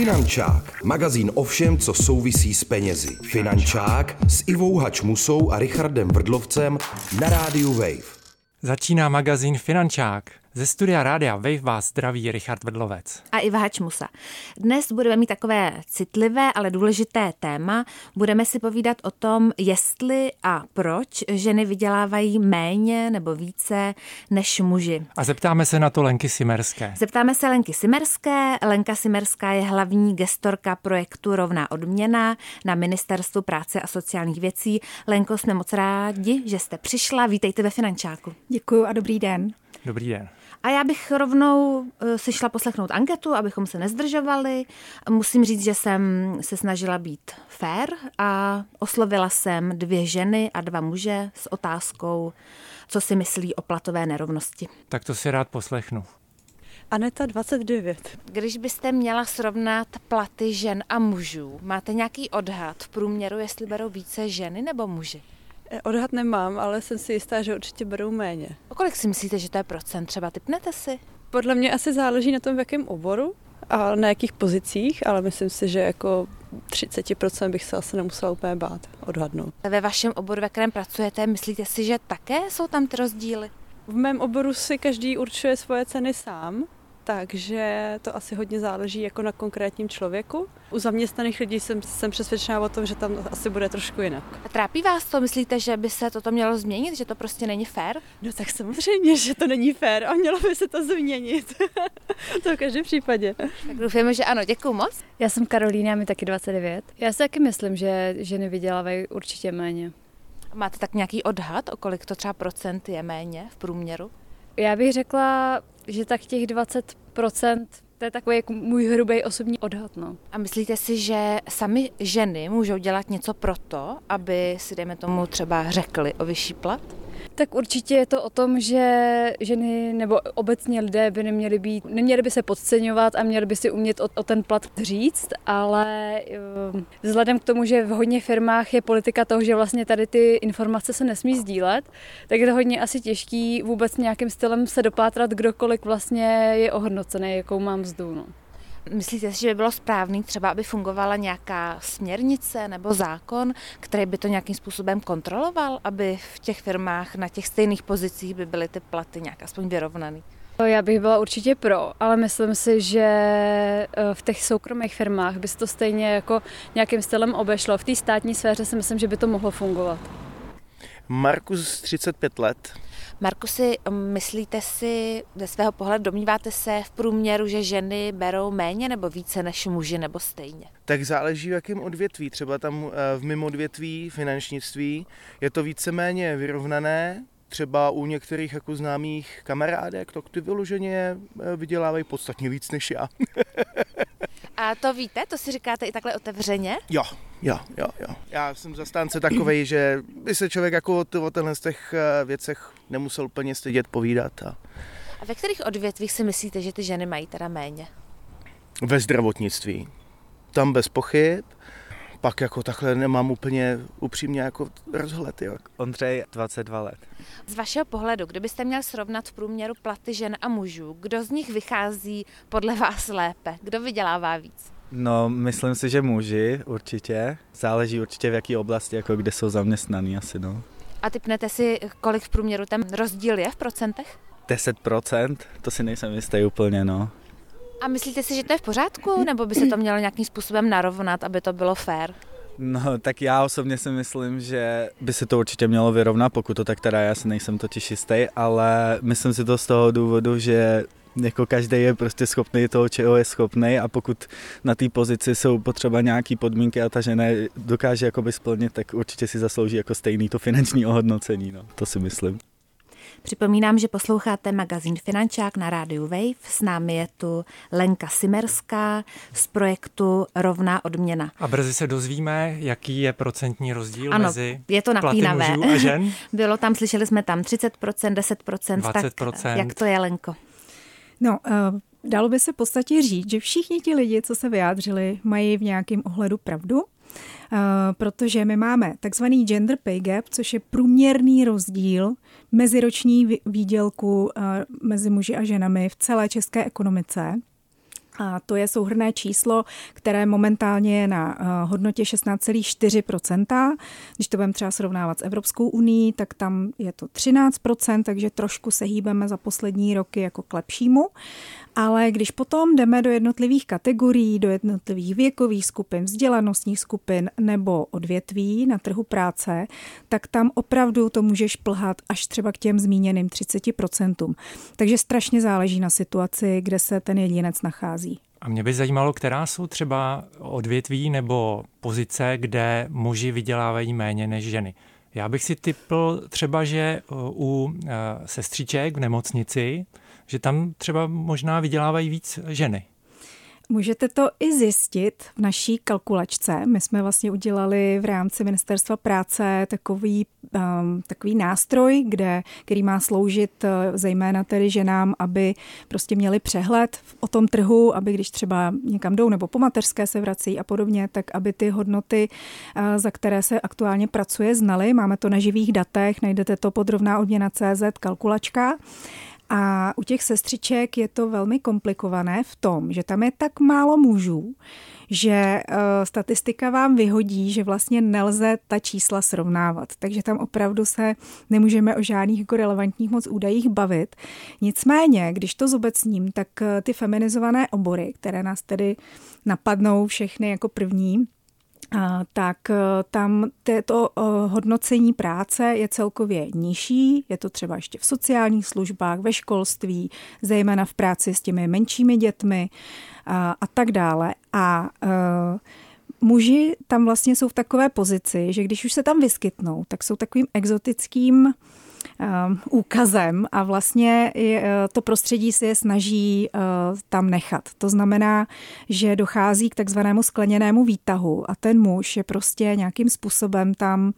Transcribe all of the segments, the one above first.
Finančák, magazín o všem, co souvisí s penězi. Finančák s Ivou Hačmusou a Richardem Vrdlovcem na rádiu Wave. Začíná magazín Finančák. Ze studia Rádia Wave vás zdraví Richard Vedlovec. A Iva Hačmusa. Dnes budeme mít takové citlivé, ale důležité téma. Budeme si povídat o tom, jestli a proč ženy vydělávají méně nebo více než muži. A zeptáme se na to Lenky Simerské. Zeptáme se Lenky Simerské. Lenka Simerská je hlavní gestorka projektu Rovná odměna na Ministerstvu práce a sociálních věcí. Lenko, jsme moc rádi, že jste přišla. Vítejte ve Finančáku. Děkuji a dobrý den. Dobrý den. A já bych rovnou eh, si šla poslechnout anketu, abychom se nezdržovali. Musím říct, že jsem se snažila být fair a oslovila jsem dvě ženy a dva muže s otázkou, co si myslí o platové nerovnosti. Tak to si rád poslechnu. Aneta 29. Když byste měla srovnat platy žen a mužů, máte nějaký odhad v průměru, jestli berou více ženy nebo muži? Eh, odhad nemám, ale jsem si jistá, že určitě berou méně. O kolik si myslíte, že to je procent? Třeba typnete si? Podle mě asi záleží na tom, v jakém oboru a na jakých pozicích, ale myslím si, že jako 30% bych se asi nemusela úplně bát odhadnout. Ve vašem oboru, ve kterém pracujete, myslíte si, že také jsou tam ty rozdíly? V mém oboru si každý určuje svoje ceny sám, takže to asi hodně záleží jako na konkrétním člověku. U zaměstnaných lidí jsem, jsem přesvědčená o tom, že tam asi bude trošku jinak. A trápí vás to? Myslíte, že by se toto mělo změnit, že to prostě není fér? No tak samozřejmě, že to není fér a mělo by se to změnit. to v každém případě. Tak doufáme, že ano. Děkuji moc. Já jsem Karolína, mi taky 29. Já si taky myslím, že ženy vydělávají určitě méně. Máte tak nějaký odhad, o kolik to třeba procent je méně v průměru? Já bych řekla, že tak těch 20% to je takový jako můj hrubý osobní odhad. No. A myslíte si, že sami ženy můžou dělat něco pro to, aby si, dejme tomu, třeba řekli o vyšší plat? Tak určitě je to o tom, že ženy nebo obecně lidé by neměly být, neměly by se podceňovat a měly by si umět o, o ten plat říct, ale um, vzhledem k tomu, že v hodně firmách je politika toho, že vlastně tady ty informace se nesmí sdílet, tak je to hodně asi těžký vůbec nějakým stylem se dopátrat, kdokoliv vlastně je ohodnocený, jakou mám mzdu. No. Myslíte si, že by bylo správný třeba, aby fungovala nějaká směrnice nebo zákon, který by to nějakým způsobem kontroloval, aby v těch firmách na těch stejných pozicích by byly ty platy nějak aspoň vyrovnaný? Já bych byla určitě pro, ale myslím si, že eh, v těch soukromých firmách by se to stejně jako nějakým stylem obešlo. V té státní sféře si myslím, že by to mohlo fungovat. Markus, 35 let, Markusy, myslíte si, ze svého pohledu domníváte se v průměru, že ženy berou méně nebo více než muži nebo stejně? Tak záleží v jakém odvětví. Třeba tam eh, v mimo odvětví, finančnictví, je to víceméně vyrovnané, třeba u některých jako známých kamarádek, to ty vyloženě eh, vydělávají podstatně víc než já. A to víte? To si říkáte i takhle otevřeně? Jo, jo, jo, jo. Já jsem zastánce takovej, že by se člověk jako o, o tenhle z těch eh, věcech nemusel úplně stydět povídat. A... a ve kterých odvětvích si myslíte, že ty ženy mají teda méně? Ve zdravotnictví. Tam bez pochyb pak jako takhle nemám úplně upřímně jako rozhled. Jo. Ondřej, 22 let. Z vašeho pohledu, kdybyste měl srovnat v průměru platy žen a mužů, kdo z nich vychází podle vás lépe? Kdo vydělává víc? No, myslím si, že muži určitě. Záleží určitě v jaké oblasti, jako kde jsou zaměstnaný asi, no. A typnete si, kolik v průměru ten rozdíl je v procentech? 10%, to si nejsem jistý úplně, no. A myslíte si, že to je v pořádku, nebo by se to mělo nějakým způsobem narovnat, aby to bylo fair? No, tak já osobně si myslím, že by se to určitě mělo vyrovnat, pokud to tak teda já si nejsem totiž jistý, ale myslím si to z toho důvodu, že jako každý je prostě schopný toho, čeho je schopný a pokud na té pozici jsou potřeba nějaké podmínky a ta žena dokáže jakoby splnit, tak určitě si zaslouží jako stejný to finanční ohodnocení, no, to si myslím. Připomínám, že posloucháte magazín Finančák na rádiu Wave. S námi je tu Lenka Simerská z projektu Rovná odměna. A brzy se dozvíme, jaký je procentní rozdíl ano, mezi je to napínavé. platy mužů a žen. Bylo tam, slyšeli jsme tam 30%, 10%, 20%. tak jak to je, Lenko? No, uh... Dalo by se v podstatě říct, že všichni ti lidi, co se vyjádřili, mají v nějakém ohledu pravdu. Eh, protože my máme takzvaný gender pay gap, což je průměrný rozdíl meziroční výdělku eh, mezi muži a ženami v celé české ekonomice. A to je souhrné číslo, které momentálně je na eh, hodnotě 16,4%. Když to budeme třeba srovnávat s Evropskou unii, tak tam je to 13%, takže trošku se hýbeme za poslední roky jako k lepšímu. Ale když potom jdeme do jednotlivých kategorií, do jednotlivých věkových skupin, vzdělanostních skupin nebo odvětví na trhu práce, tak tam opravdu to můžeš plhat až třeba k těm zmíněným 30%. Takže strašně záleží na situaci, kde se ten jedinec nachází. A mě by zajímalo, která jsou třeba odvětví nebo pozice, kde muži vydělávají méně než ženy. Já bych si typl třeba, že u eh, sestřiček v nemocnici že tam třeba možná vydělávají víc ženy. Můžete to i zjistit v naší kalkulačce. My jsme vlastně udělali v rámci Ministerstva práce takový, um, takový nástroj, kde, který má sloužit uh, zejména tedy ženám, aby prostě měli přehled o tom trhu, aby když třeba někam jdou nebo po mateřské se vrací a podobně, tak aby ty hodnoty, uh, za které se aktuálně pracuje, znali. Máme to na živých datech, najdete to pod rovná odměna CZ kalkulačka. A u těch sestřiček je to velmi komplikované v tom, že tam je tak málo mužů, že uh, statistika vám vyhodí, že vlastně nelze ta čísla srovnávat. Takže tam opravdu se nemůžeme o žádných jako relevantních moc údajích bavit. Nicméně, když to zobecním, tak uh, ty feminizované obory, které nás tedy napadnou všechny jako první, tak e, tam to e, hodnocení práce je celkově nižší, je to třeba ještě v sociálních službách, ve školství, zejména v práci s těmi menšími dětmi a, tak dále. A uh, muži tam vlastně jsou v takové pozici, že když už se tam vyskytnou, tak jsou takovým exotickým úkazem a vlastně uh, to prostředí si je snaží uh, tam nechat. To znamená, že dochází k takzvanému skleněnému výtahu a ten muž je prostě nějakým způsobem tam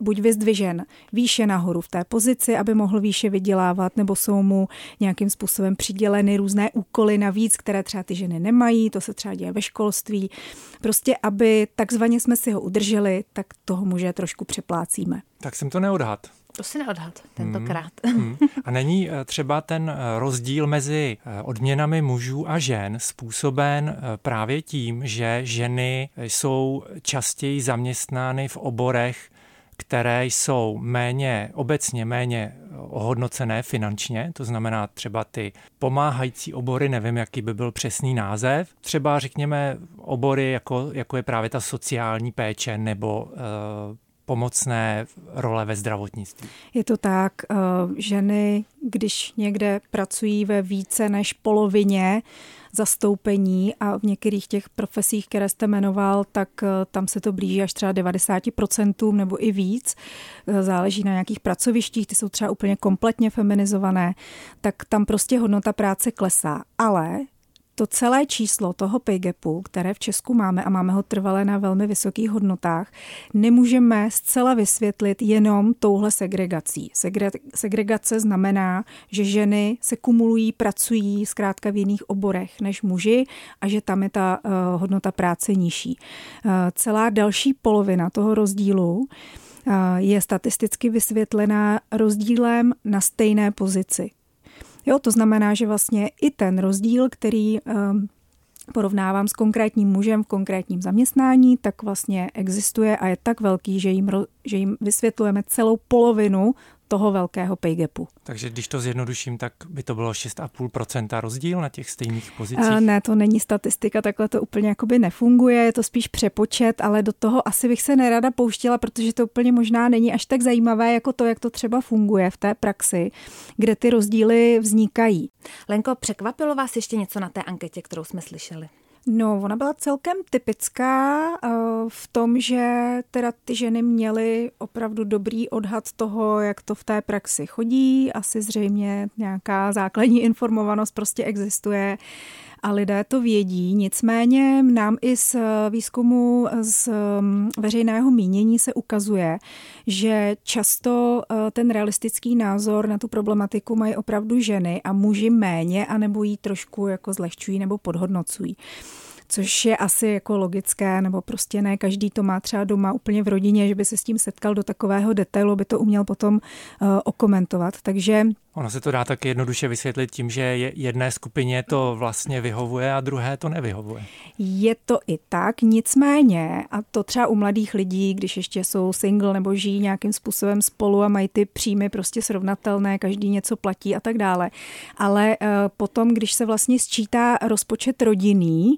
buď vyzdvižen výše nahoru v té pozici, aby mohl výše vydělávat, nebo jsou mu nějakým způsobem přiděleny různé úkoly navíc, které třeba ty ženy nemají, to se třeba děje ve školství. Prostě, aby takzvaně jsme si ho udrželi, tak toho muže trošku přeplácíme. Tak jsem to neodhad. To si neodhad tentokrát. Hmm. Hmm. A není eh, třeba ten eh, rozdíl mezi eh, odměnami mužů a žen způsoben právě tím, že ženy jsou častěji zaměstnány v oborech, které jsou méně, obecně méně ohodnocené finančně, to znamená třeba ty pomáhající obory, nevím, jaký by byl přesný název, třeba řekněme obory, jako, jako je právě ta sociální péče nebo uh, pomocné role ve zdravotnictví. Je to tak, uh, ženy, když někde pracují ve více než polovině, zastoupení a v některých těch profesích, které jste jmenoval, tak eh, tam se to blíží až třeba 90% nebo i víc. Eh, záleží na nějakých pracovištích, ty jsou třeba úplně kompletně feminizované, tak tam prostě hodnota práce klesá. Ale to celé číslo toho pay gapu, které v Česku máme a máme ho trvalé na velmi vysokých hodnotách, nemůžeme zcela vysvětlit jenom touhle segregací. Segregace znamená, že ženy se kumulují, pracují zkrátka v jiných oborech než muži a že tam je ta uh, hodnota práce nižší. Uh, celá další polovina toho rozdílu uh, je statisticky vysvětlená rozdílem na stejné pozici. Jo, to znamená, že vlastně i ten rozdíl, který um, porovnávám s konkrétním mužem v konkrétním zaměstnání, tak vlastně existuje a je tak velký, že jim, že jim vysvětlujeme celou polovinu toho velkého pay gapu. Takže když to zjednoduším, tak by to bylo 6,5% rozdíl na těch stejných pozicích? A ne, to není statistika, takhle to úplně jakoby nefunguje, je to spíš přepočet, ale do toho asi bych se nerada pouštěla, protože to úplně možná není až tak zajímavé, jako to, jak to třeba funguje v té praxi, kde ty rozdíly vznikají. Lenko, překvapilo vás ještě něco na té anketě, kterou jsme slyšeli? No, ona byla celkem typická eh, v tom, že teda ty ženy měly opravdu dobrý odhad toho, jak to v té praxi chodí. Asi zřejmě nějaká základní informovanost prostě existuje a lidé to vědí. Nicméně nám i z výzkumu z mm, veřejného mínění se ukazuje, že často eh, ten realistický názor na tu problematiku mají opravdu ženy a muži méně, anebo ji trošku jako zlehčují nebo podhodnocují což je asi jako logické, nebo prostě ne každý to má třeba doma úplně v rodině, že by se s tím setkal do takového detailu, by to uměl potom uh, okomentovat. Takže Ono se to dá taky jednoduše vysvětlit tím, že jedné skupině to vlastně vyhovuje a druhé to nevyhovuje. Je to i tak, nicméně, a to třeba u mladých lidí, když ještě jsou single nebo žijí nějakým způsobem spolu a mají ty příjmy prostě srovnatelné, každý něco platí a tak dále. Ale eh, potom, když se vlastně sčítá rozpočet rodinný,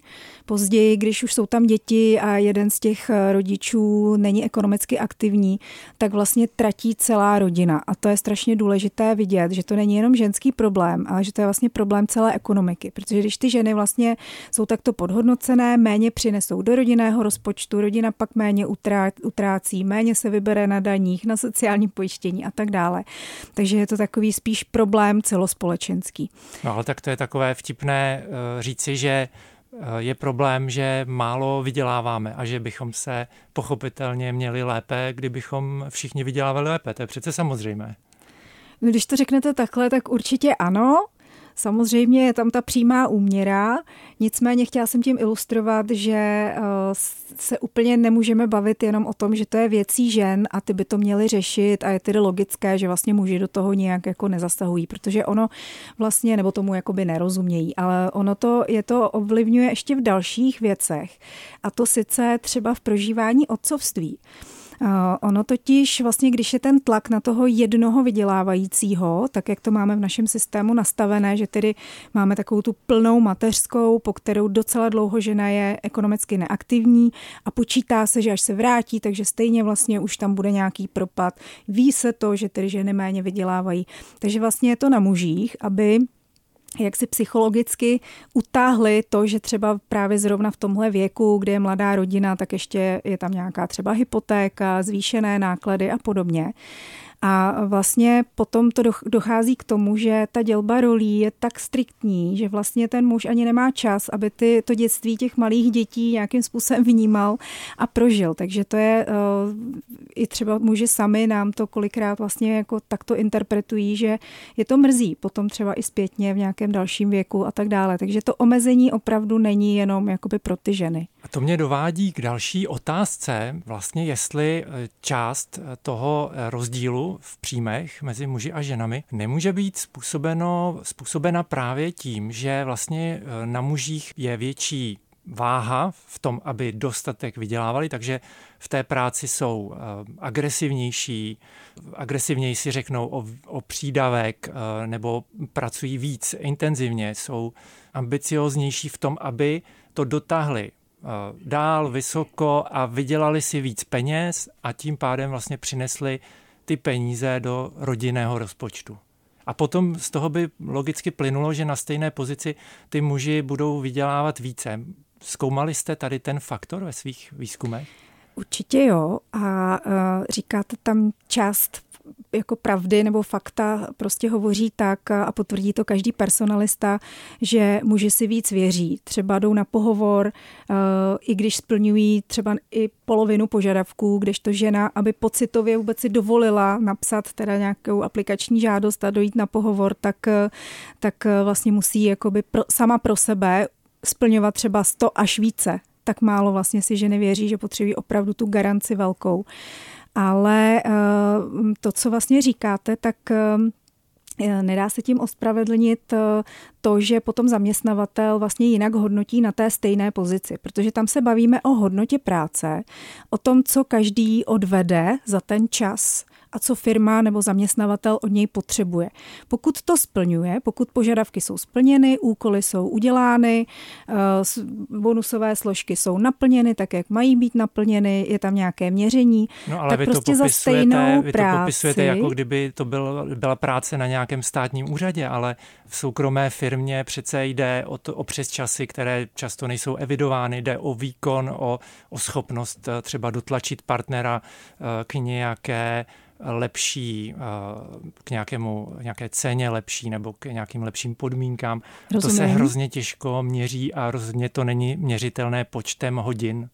později, když už jsou tam děti a jeden z těch eh, rodičů není ekonomicky aktivní, tak vlastně tratí celá rodina. A to je strašně důležité vidět, že to není jenom ženský problém, ale že to je vlastně problém celé ekonomiky. Protože když ty ženy vlastně jsou takto podhodnocené, méně přinesou do rodinného rozpočtu, rodina pak méně utrácí, méně se vybere na daních, na sociální pojištění a tak dále. Takže je to takový spíš problém celospolečenský. No ale tak to je takové vtipné eh, říci, že Eh, je problém, že málo vyděláváme a že bychom se pochopitelně měli lépe, kdybychom všichni vydělávali lépe. To je přece samozřejmé. No, když to řeknete takhle, tak určitě ano. Samozřejmě je tam ta přímá úměra, nicméně chtěla jsem tím ilustrovat, že eh, se úplně nemůžeme bavit jenom o tom, že to je věcí žen a ty by to měly řešit a je tedy logické, že vlastně muži do toho nějak jako nezasahují, protože ono vlastně, nebo tomu jakoby nerozumějí, ale ono to, je to ovlivňuje ještě v dalších věcech a to sice třeba v prožívání otcovství. Ono totiž vlastně, když je ten tlak na toho jednoho vydělávajícího, tak jak to máme v našem systému nastavené, že tedy máme takovou tu plnou mateřskou, po kterou docela dlouho žena je ekonomicky neaktivní a počítá se, že až se vrátí, takže stejně vlastně už tam bude nějaký propad. Ví se to, že tedy ženy méně vydělávají. Takže vlastně je to na mužích, aby jak si psychologicky utáhli to, že třeba právě zrovna v tomhle věku, kde je mladá rodina, tak ještě je tam nějaká třeba hypotéka, zvýšené náklady a podobně. A vlastně potom to dochází k tomu, že ta dělba rolí je tak striktní, že vlastně ten muž ani nemá čas, aby ty, to dětství těch malých dětí nějakým způsobem vnímal a prožil. Takže to je uh, i třeba muži sami nám to kolikrát vlastně jako takto interpretují, že je to mrzí potom třeba i zpětně v nějakém dalším věku a tak dále. Takže to omezení opravdu není jenom jakoby pro ty ženy. A to mě dovádí k další otázce, vlastně jestli eh, část eh, toho rozdílu v příjmech mezi muži a ženami nemůže být způsobeno, způsobena právě tím, že vlastně na mužích je větší váha v tom, aby dostatek vydělávali, takže v té práci jsou agresivnější, agresivněji si řeknou o, o přídavek nebo pracují víc intenzivně, jsou ambicioznější v tom, aby to dotáhli dál vysoko a vydělali si víc peněz a tím pádem vlastně přinesli ty peníze do rodinného rozpočtu. A potom z toho by logicky plynulo, že na stejné pozici ty muži budou vydělávat více. Zkoumali jste tady ten faktor ve svých výzkumech? Určitě jo. A uh, říkáte tam část jako pravdy nebo fakta prostě hovoří tak a potvrdí to každý personalista, že muži si víc věří. Třeba jdou na pohovor, eh, i když splňují třeba i polovinu požadavků, to žena, aby pocitově vůbec si dovolila napsat teda nějakou aplikační žádost a dojít na pohovor, tak, eh, tak eh, vlastně musí jakoby pro, sama pro sebe splňovat třeba 100 až více. Tak málo vlastně si ženy věří, že potřebují opravdu tu garanci velkou. Ale eh, to, co vlastně říkáte, tak eh, Nedá se tím ospravedlnit eh, to, že potom zaměstnavatel vlastně jinak hodnotí na té stejné pozici, protože tam se bavíme o hodnotě práce, o tom, co každý odvede za ten čas a co firma nebo zaměstnavatel od něj potřebuje. Pokud to splňuje, pokud požadavky jsou splněny, úkoly jsou udělány, eh, bonusové složky jsou naplněny tak, jak mají být naplněny, je tam nějaké měření, no, ale tak vy prostě to za stejnou vy práci... to popisujete, jako kdyby to byl, byla práce na nějakém státním úřadě, ale v soukromé firmě přece jde o, to, o přes časy, které často nejsou evidovány, jde o výkon, o, o schopnost eh, třeba dotlačit partnera eh, k nějaké lepší, k nějakému, nějaké ceně lepší nebo k nějakým lepším podmínkám. Rozumím. To se hrozně těžko měří a rozhodně to není měřitelné počtem hodin.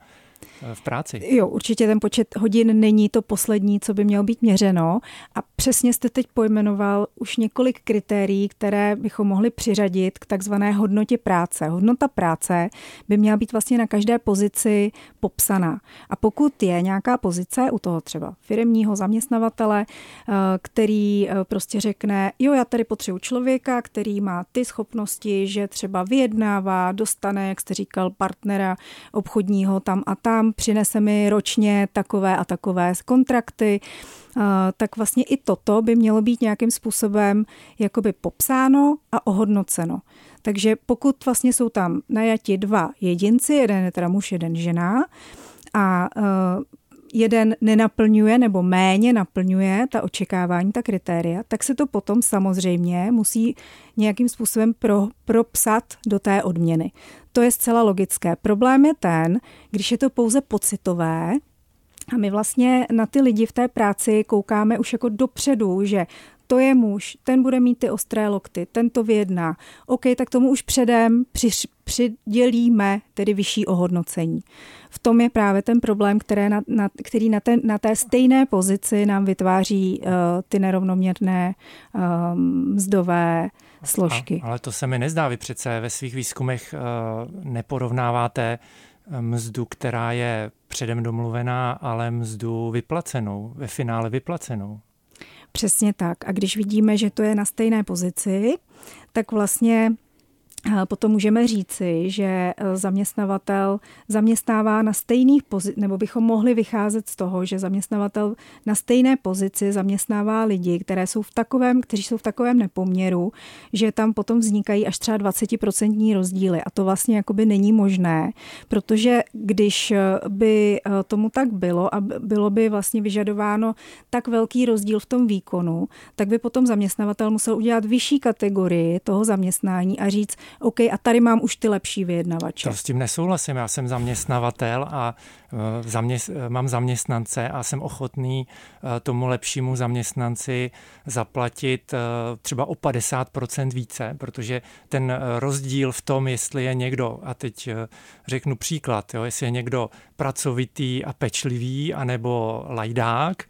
V práci. Jo, určitě ten počet hodin není to poslední, co by mělo být měřeno. A přesně jste teď pojmenoval už několik kritérií, které bychom mohli přiřadit k takzvané hodnotě práce. Hodnota práce by měla být vlastně na každé pozici popsaná. A pokud je nějaká pozice u toho třeba firmního zaměstnavatele, eh, který eh, prostě řekne, jo, já tady potřebuji člověka, který má ty schopnosti, že třeba vyjednává, dostane, jak jste říkal, partnera obchodního tam a tam, přinese mi ročně takové a takové kontrakty, tak vlastně i toto by mělo být nějakým způsobem jakoby popsáno a ohodnoceno. Takže pokud vlastně jsou tam najati dva jedinci, jeden je teda muž, jeden žena, a jeden nenaplňuje nebo méně naplňuje ta očekávání, ta kritéria, tak se to potom samozřejmě musí nějakým způsobem pro, propsat do té odměny. To je zcela logické. Problém je ten, když je to pouze pocitové, a my vlastně na ty lidi v té práci koukáme už jako dopředu, že to je muž, ten bude mít ty ostré lokty, ten to vyjedná. OK, tak tomu už předem při, přidělíme tedy vyšší ohodnocení. V tom je právě ten problém, které na, na, který na, ten, na té stejné pozici nám vytváří uh, ty nerovnoměrné um, mzdové složky. A, ale to se mi nezdá. Vy přece ve svých výzkumech uh, neporovnáváte mzdu, která je předem domluvená, ale mzdu vyplacenou, ve finále vyplacenou. Přesně tak. A když vidíme, že to je na stejné pozici, tak vlastně Potom můžeme říci, že e, zaměstnavatel zaměstnává na stejných pozicích, nebo bychom mohli vycházet z toho, že zaměstnavatel na stejné pozici zaměstnává lidi, které jsou v takovém, kteří jsou v takovém nepoměru, že tam potom vznikají až třeba 20% rozdíly. A to vlastně jakoby není možné, protože když e, by e, tomu tak bylo a bylo by vlastně vyžadováno tak velký rozdíl v tom výkonu, tak by potom zaměstnavatel musel udělat vyšší kategorii toho zaměstnání a říct, OK, a tady mám už ty lepší vyjednavače. To s tím nesouhlasím. Já jsem zaměstnavatel a e, zaměst, e, mám zaměstnance a jsem ochotný e, tomu lepšímu zaměstnanci zaplatit třeba o 50% více, protože ten rozdíl v tom, jestli je někdo, a teď řeknu příklad, jo, jestli je někdo pracovitý a pečlivý, anebo lajdák,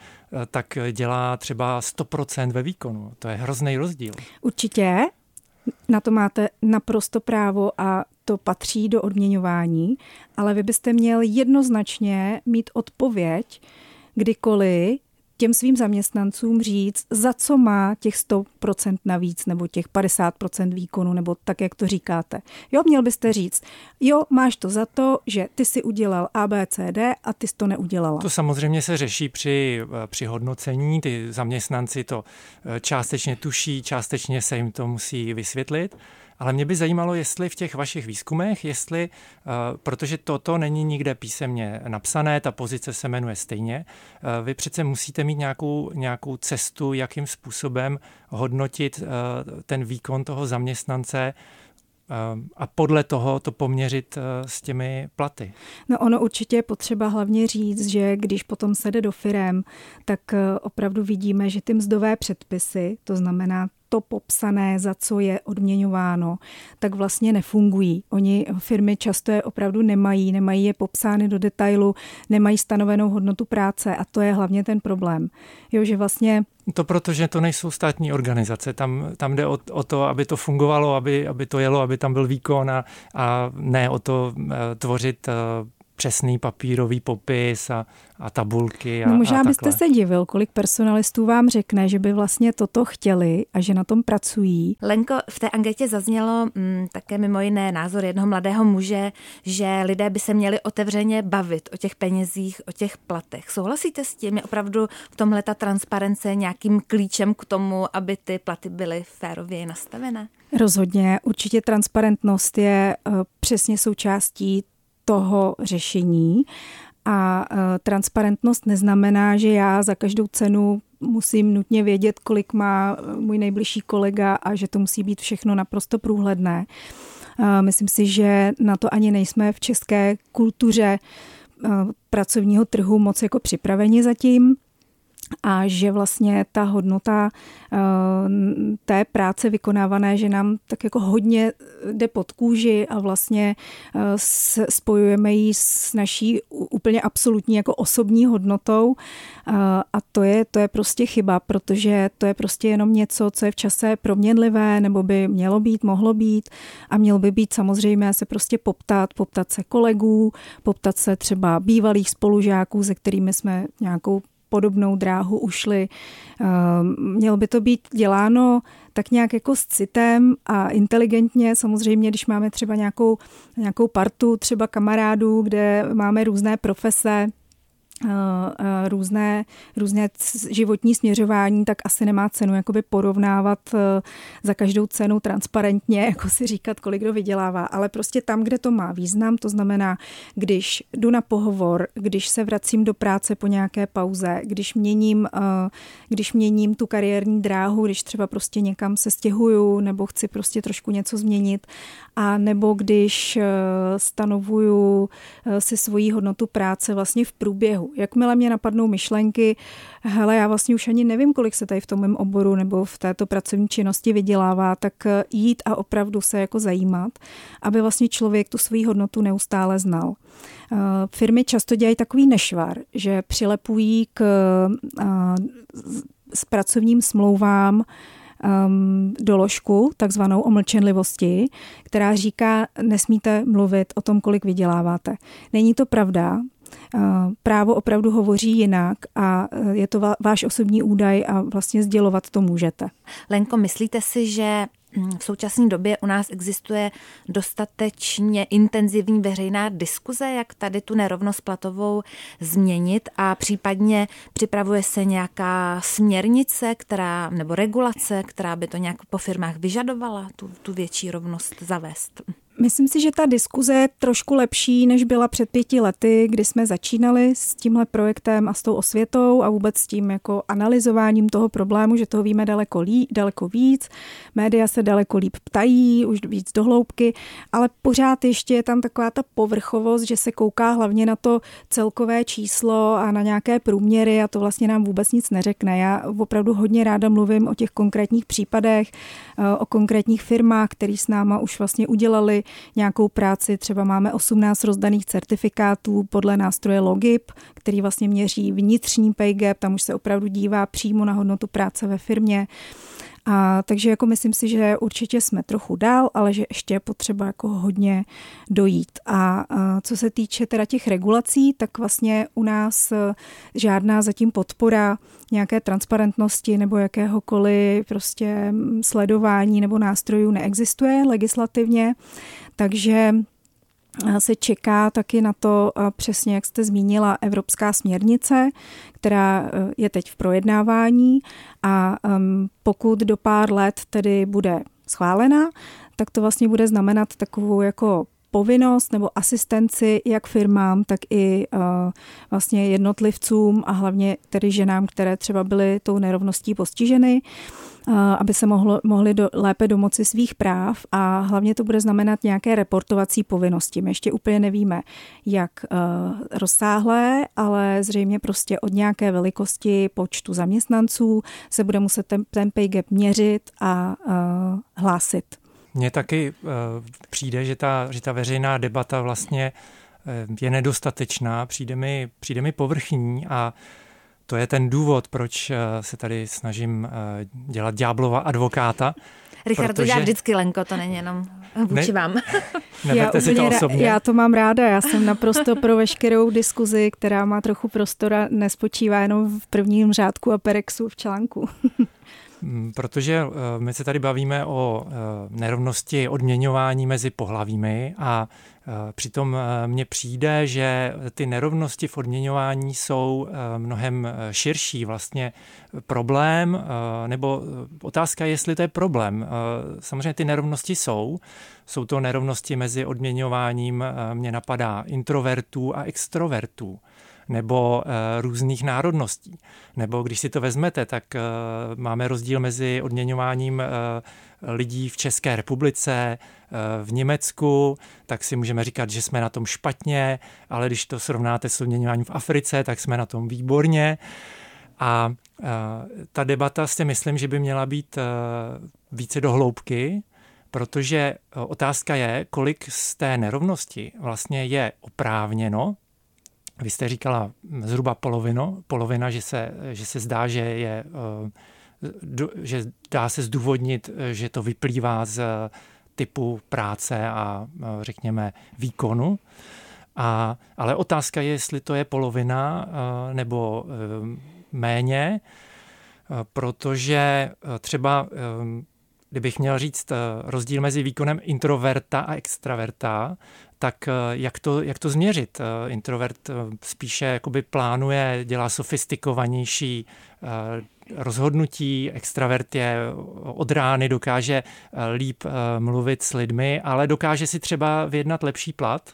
tak dělá třeba 100% ve výkonu. To je hrozný rozdíl. Určitě, na to máte naprosto právo a to patří do odměňování, ale vy byste měl jednoznačně mít odpověď, kdykoliv těm svým zaměstnancům říct, za co má těch 100% navíc nebo těch 50% výkonu, nebo tak, jak to říkáte. Jo, měl byste říct, jo, máš to za to, že ty si udělal ABCD a ty jsi to neudělala. To samozřejmě se řeší při, při hodnocení, ty zaměstnanci to eh, částečně tuší, částečně se jim to musí vysvětlit. Ale mě by zajímalo, jestli v těch vašich výzkumech, jestli, eh, protože toto není nikde písemně napsané, ta pozice se jmenuje stejně, eh, vy přece musíte mít nějakou, nějakou cestu, jakým způsobem hodnotit eh, ten výkon toho zaměstnance a podle toho to poměřit s těmi platy. No ono určitě je potřeba hlavně říct, že když potom se jde do firem, tak opravdu vidíme, že ty mzdové předpisy, to znamená to popsané, za co je odměňováno, tak vlastně nefungují. Oni firmy často je opravdu nemají, nemají je popsány do detailu, nemají stanovenou hodnotu práce a to je hlavně ten problém. Jo, že vlastně to protože to nejsou státní organizace. Tam, tam jde o, o to, aby to fungovalo, aby, aby to jelo, aby tam byl výkon a, a ne o to uh, tvořit uh, přesný papírový popis a, a tabulky. A, no možná a byste se divil, kolik personalistů vám řekne, že by vlastně toto chtěli a že na tom pracují. Lenko, v té anketě zaznělo mm, také mimo jiné názor jednoho mladého muže, že lidé by se měli otevřeně bavit o těch penězích, o těch platech. Souhlasíte s tím? Je opravdu v tomhle ta transparence nějakým klíčem k tomu, aby ty platy byly férově nastavené? Rozhodně. Určitě transparentnost je uh, přesně součástí toho řešení. A e, transparentnost neznamená, že já za každou cenu musím nutně vědět, kolik má e, můj nejbližší kolega a že to musí být všechno naprosto průhledné. E, myslím si, že na to ani nejsme v české kultuře pracovního trhu moc jako připraveni zatím. A že vlastně ta hodnota uh, té práce vykonávané, že nám tak jako hodně jde pod kůži a vlastně uh, spojujeme ji s naší úplně absolutní jako osobní hodnotou uh, a to je, to je prostě chyba, protože to je prostě jenom něco, co je v čase proměnlivé nebo by mělo být, mohlo být a mělo by být samozřejmě se prostě poptat, poptat se kolegů, poptat se třeba bývalých spolužáků, se kterými jsme nějakou podobnou dráhu ušli. Ehm, mělo by to být děláno tak nějak jako s citem a inteligentně. Samozřejmě, když máme třeba nějakou, nějakou partu, třeba kamarádů, kde máme různé profese, různé, různé životní směřování, tak asi nemá cenu jakoby porovnávat eh, za každou cenu transparentně, jako si říkat, kolik kdo vydělává, ale prostě tam, kde to má význam, to znamená, když jdu na pohovor, když se vracím do práce po nějaké pauze, když měním, když měním tu kariérní dráhu, když třeba prostě někam se stěhuju nebo chci prostě trošku něco změnit a nebo když stanovuju si svoji hodnotu práce vlastně v průběhu Jakmile mě napadnou myšlenky, hele, já vlastně už ani nevím, kolik se tady v tom mém oboru nebo v této pracovní činnosti vydělává, tak eh, jít a opravdu se jako zajímat, aby vlastně člověk tu svoji hodnotu neustále znal. Eh, firmy často dělají takový nešvar, že přilepují k eh, s pracovním smlouvám um, doložku, takzvanou o mlčenlivosti, která říká, nesmíte mluvit o tom, kolik vyděláváte. Není to pravda, právo opravdu hovoří jinak a e, je to váš osobní údaj a vlastně sdělovat to můžete. Lenko, myslíte si, že v současné době u nás existuje dostatečně intenzivní veřejná diskuze, jak tady tu nerovnost platovou změnit a případně připravuje se nějaká směrnice, která, nebo regulace, která by to nějak po firmách vyžadovala, tu, tu větší rovnost zavést? Myslím si, že ta diskuze je trošku lepší, než byla před pěti lety, kdy jsme začínali s tímhle projektem a s tou osvětou a vůbec s tím jako analyzováním toho problému, že toho víme daleko, lí, daleko víc. Média se daleko líp ptají, už víc dohloubky, ale pořád ještě je tam taková ta povrchovost, že se kouká hlavně na to celkové číslo a na nějaké průměry a to vlastně nám vůbec nic neřekne. Já opravdu hodně ráda mluvím o těch konkrétních případech, eh, o konkrétních firmách, které s náma už vlastně udělali nějakou práci. Třeba máme 18 rozdaných certifikátů podle nástroje Logip, který vlastně měří vnitřní pay gap, tam už se opravdu dívá přímo na hodnotu práce ve firmě. A takže jako myslím si, že určitě jsme trochu dál, ale že ještě je potřeba jako hodně dojít. A, a co se týče teda těch regulací, tak vlastně u nás e, žádná zatím podpora nějaké transparentnosti nebo jakéhokoliv prostě sledování nebo nástrojů neexistuje legislativně, takže se čeká taky na to, přesně jak jste zmínila, evropská směrnice, která e, je teď v projednávání a pokud do pár let tedy bude schválena, tak to vlastně bude znamenat takovou jako povinnost nebo asistenci jak firmám, tak i uh, vlastně jednotlivcům a hlavně tedy ženám, které třeba byly tou nerovností postiženy, uh, aby se mohlo, mohli do, lépe domoci svých práv a hlavně to bude znamenat nějaké reportovací povinnosti. My ještě úplně nevíme, jak uh, rozsáhlé, ale zřejmě prostě od nějaké velikosti počtu zaměstnanců se bude muset ten, ten pay gap měřit a hlásit. Mně taky uh, přijde, že ta, že ta veřejná debata vlastně uh, je nedostatečná, přijde mi, přijde mi povrchní a to je ten důvod, proč uh, se tady snažím dělat ďáblova advokáta. Richard protože... to dělá vždycky, Lenko, to není jenom vůči ne, vám. já, si to osobně. já to mám ráda, já jsem naprosto pro veškerou diskuzi, která má trochu prostora, nespočívá jenom v prvním řádku a perexu v článku. Mm, protože eh, my se tady bavíme o eh, nerovnosti odměňování mezi pohlavími a eh, přitom mně přijde, že ty nerovnosti v odměňování jsou mnohem širší vlastně problém, nebo otázka je, jestli to je problém. Samozřejmě ty nerovnosti jsou. Jsou to nerovnosti mezi odměňováním, mě napadá introvertů a extrovertů nebo eh, různých národností. Nebo když si to vezmete, tak eh, máme rozdíl mezi odměňováním eh, lidí v České republice, v Německu, tak si můžeme říkat, že jsme na tom špatně, ale když to srovnáte s odměňováním v Africe, tak jsme na tom výborně. A ta debata si myslím, že by měla být více do hloubky, protože otázka je, kolik z té nerovnosti vlastně je oprávněno. Vy jste říkala zhruba polovino, polovina, že se, že se zdá, že je že dá se zdůvodnit, že to vyplývá z typu práce a řekněme výkonu. A, ale otázka je, jestli to je polovina nebo méně, protože třeba kdybych měl říct rozdíl mezi výkonem introverta a extraverta, tak jak to, jak to změřit? Introvert spíše jakoby plánuje, dělá sofistikovanější rozhodnutí, extravert je od rány, dokáže líp mluvit s lidmi, ale dokáže si třeba vyjednat lepší plat.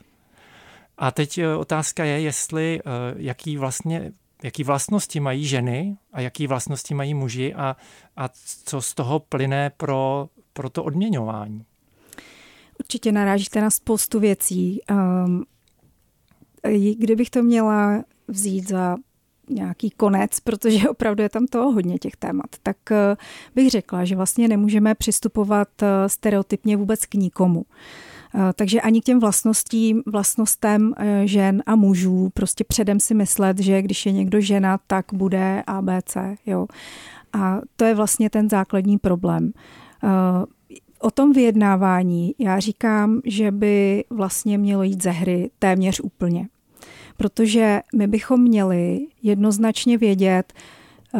A teď otázka je, jestli jaký vlastně jaký vlastnosti mají ženy a jaký vlastnosti mají muži a, a co z toho plyne pro, pro to odměňování. Určitě narážíte na spoustu věcí. Um, kdybych to měla vzít za nějaký konec, protože opravdu je tam toho hodně těch témat, tak eh, bych řekla, že vlastně nemůžeme přistupovat eh, stereotypně vůbec k nikomu. Takže ani k těm vlastnostím, vlastnostem žen a mužů prostě předem si myslet, že když je někdo žena, tak bude ABC. Jo. A to je vlastně ten základní problém. O tom vyjednávání já říkám, že by vlastně mělo jít ze hry téměř úplně protože my bychom měli jednoznačně vědět, eh,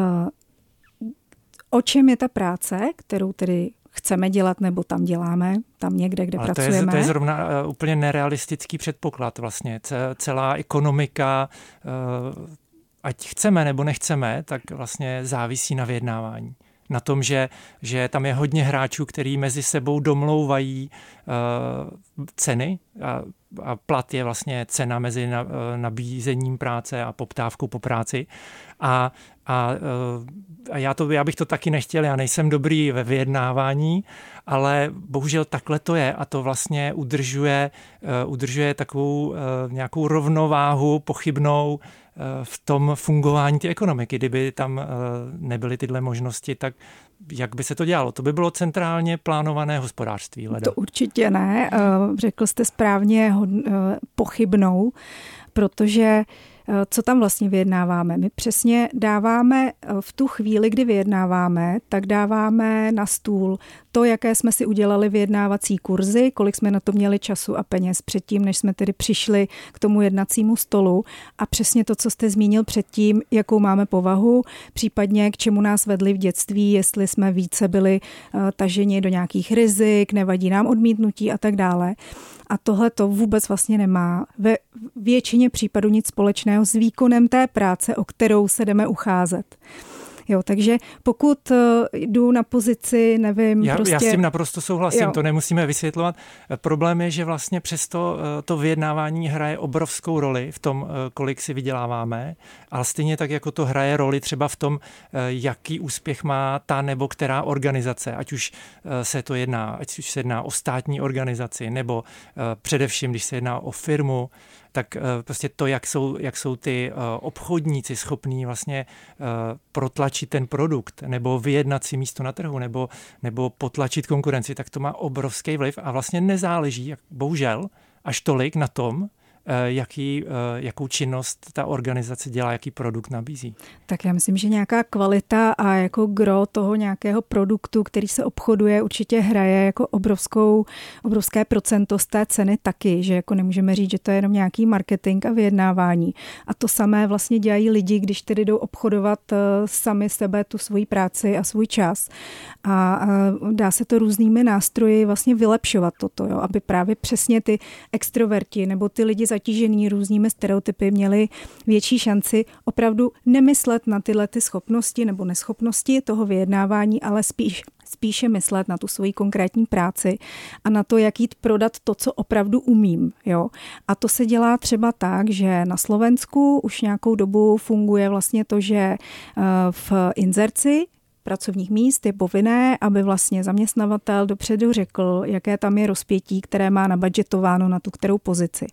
o čem je ta práce, kterou tedy chceme dělat nebo tam děláme, tam někde, kde Ale pracujeme. To je, to je zrovna eh, úplně nerealistický předpoklad vlastně. Celá ekonomika, eh, ať chceme nebo nechceme, tak vlastně závisí na vyjednávání na tom, že, že tam je hodně hráčů, který mezi sebou domlouvají uh, ceny a, a plat je vlastně cena mezi na, uh, nabízením práce a poptávkou po práci. A, a, uh, a já, to, já bych to taky nechtěl, já nejsem dobrý ve vyjednávání, ale bohužel takhle to je a to vlastně udržuje, uh, udržuje takovou uh, nějakou rovnováhu pochybnou v tom fungování té ekonomiky. Kdyby tam eh, nebyly tyhle možnosti, tak jak by se to dělalo? To by bylo centrálně plánované hospodářství. Leda. To určitě ne. Eh, řekl jste správně eh, pochybnou, protože Eh, co tam vlastně vyjednáváme. My přesně dáváme eh, v tu chvíli, kdy vyjednáváme, tak dáváme na stůl to, jaké jsme si udělali vyjednávací kurzy, kolik jsme na to měli času a peněz předtím, než jsme tedy přišli k tomu jednacímu stolu a přesně to, co jste zmínil předtím, jakou máme povahu, případně k čemu nás vedli v dětství, jestli jsme více byli uh, taženi do nějakých rizik, nevadí nám odmítnutí a tak dále. A tohle to vůbec vlastně nemá ve většině případů nic společného s výkonem té práce, o kterou se jdeme ucházet. Jo, takže pokud eh, jdu na pozici, nevím, já, prostě... Já s tím naprosto souhlasím, jo. to nemusíme vysvětlovat. Problém je, že vlastně přesto eh, to vyjednávání hraje obrovskou roli v tom, eh, kolik si vyděláváme, ale stejně tak, jako to hraje roli třeba v tom, jaký úspěch má ta nebo která organizace, ať už se to jedná, ať už se jedná o státní organizaci, nebo především, když se jedná o firmu, tak eh, prostě to, jak jsou, jak jsou ty eh, obchodníci schopní vlastně eh, protlačit ten produkt, nebo vyjednat si místo na trhu, nebo, nebo potlačit konkurenci, tak to má obrovský vliv a vlastně nezáleží, bohužel, až tolik na tom, jaký, eh, jakou činnost ta organizace dělá, jaký produkt nabízí. Tak já myslím, že nějaká kvalita a jako gro toho nějakého produktu, který se obchoduje, určitě hraje jako obrovskou, obrovské procento z té ceny taky, že jako nemůžeme říct, že to je jenom nějaký marketing a vyjednávání. A to samé vlastně dělají lidi, když tedy jdou obchodovat eh, sami sebe tu svoji práci a svůj čas. A dá se to různými nástroji vlastně vylepšovat toto, jo, aby právě přesně ty extroverti nebo ty lidi zatížený různými stereotypy měli větší šanci opravdu nemyslet na tyhle ty schopnosti nebo neschopnosti toho vyjednávání, ale spíš spíše myslet na tu svoji konkrétní práci a na to, jak jít prodat to, co opravdu umím. Jo? A to se dělá třeba tak, že na Slovensku už nějakou dobu funguje vlastně to, že eh, v inzerci pracovních míst je povinné, aby vlastně zaměstnavatel dopředu řekl, jaké tam je rozpětí, které má nabudžetováno na tu kterou pozici.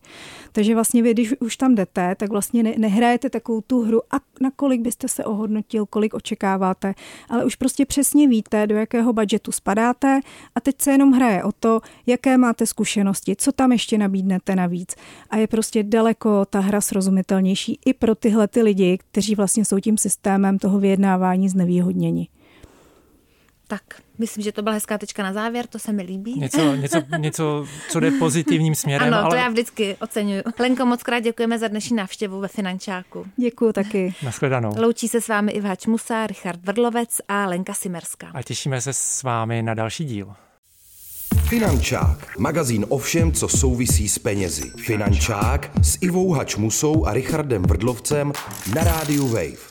Takže vlastně vy, když už tam jdete, tak vlastně nehrajete takovou tu hru a na kolik byste se ohodnotil, kolik očekáváte, ale už prostě přesně víte, do jakého budžetu spadáte a teď se jenom hraje o to, jaké máte zkušenosti, co tam ještě nabídnete navíc. A je prostě daleko ta hra srozumitelnější i pro tyhle ty lidi, kteří vlastně jsou tím systémem toho vyjednávání znevýhodněni. Tak, myslím, že to byla hezká tečka na závěr, to se mi líbí. Něco, něco, něco co jde pozitivním směrem. Ano, ale... to já vždycky oceňuji. Lenko, moc krát děkujeme za dnešní návštěvu ve Finančáku. Děkuji taky. Naschledanou. Loučí se s vámi Iva Čmusa, Richard Vrdlovec a Lenka Simerská. A těšíme se s vámi na další díl. Finančák, magazín o všem, co souvisí s penězi. Finančák s Ivou Hačmusou a Richardem Vrdlovcem na rádiu Wave.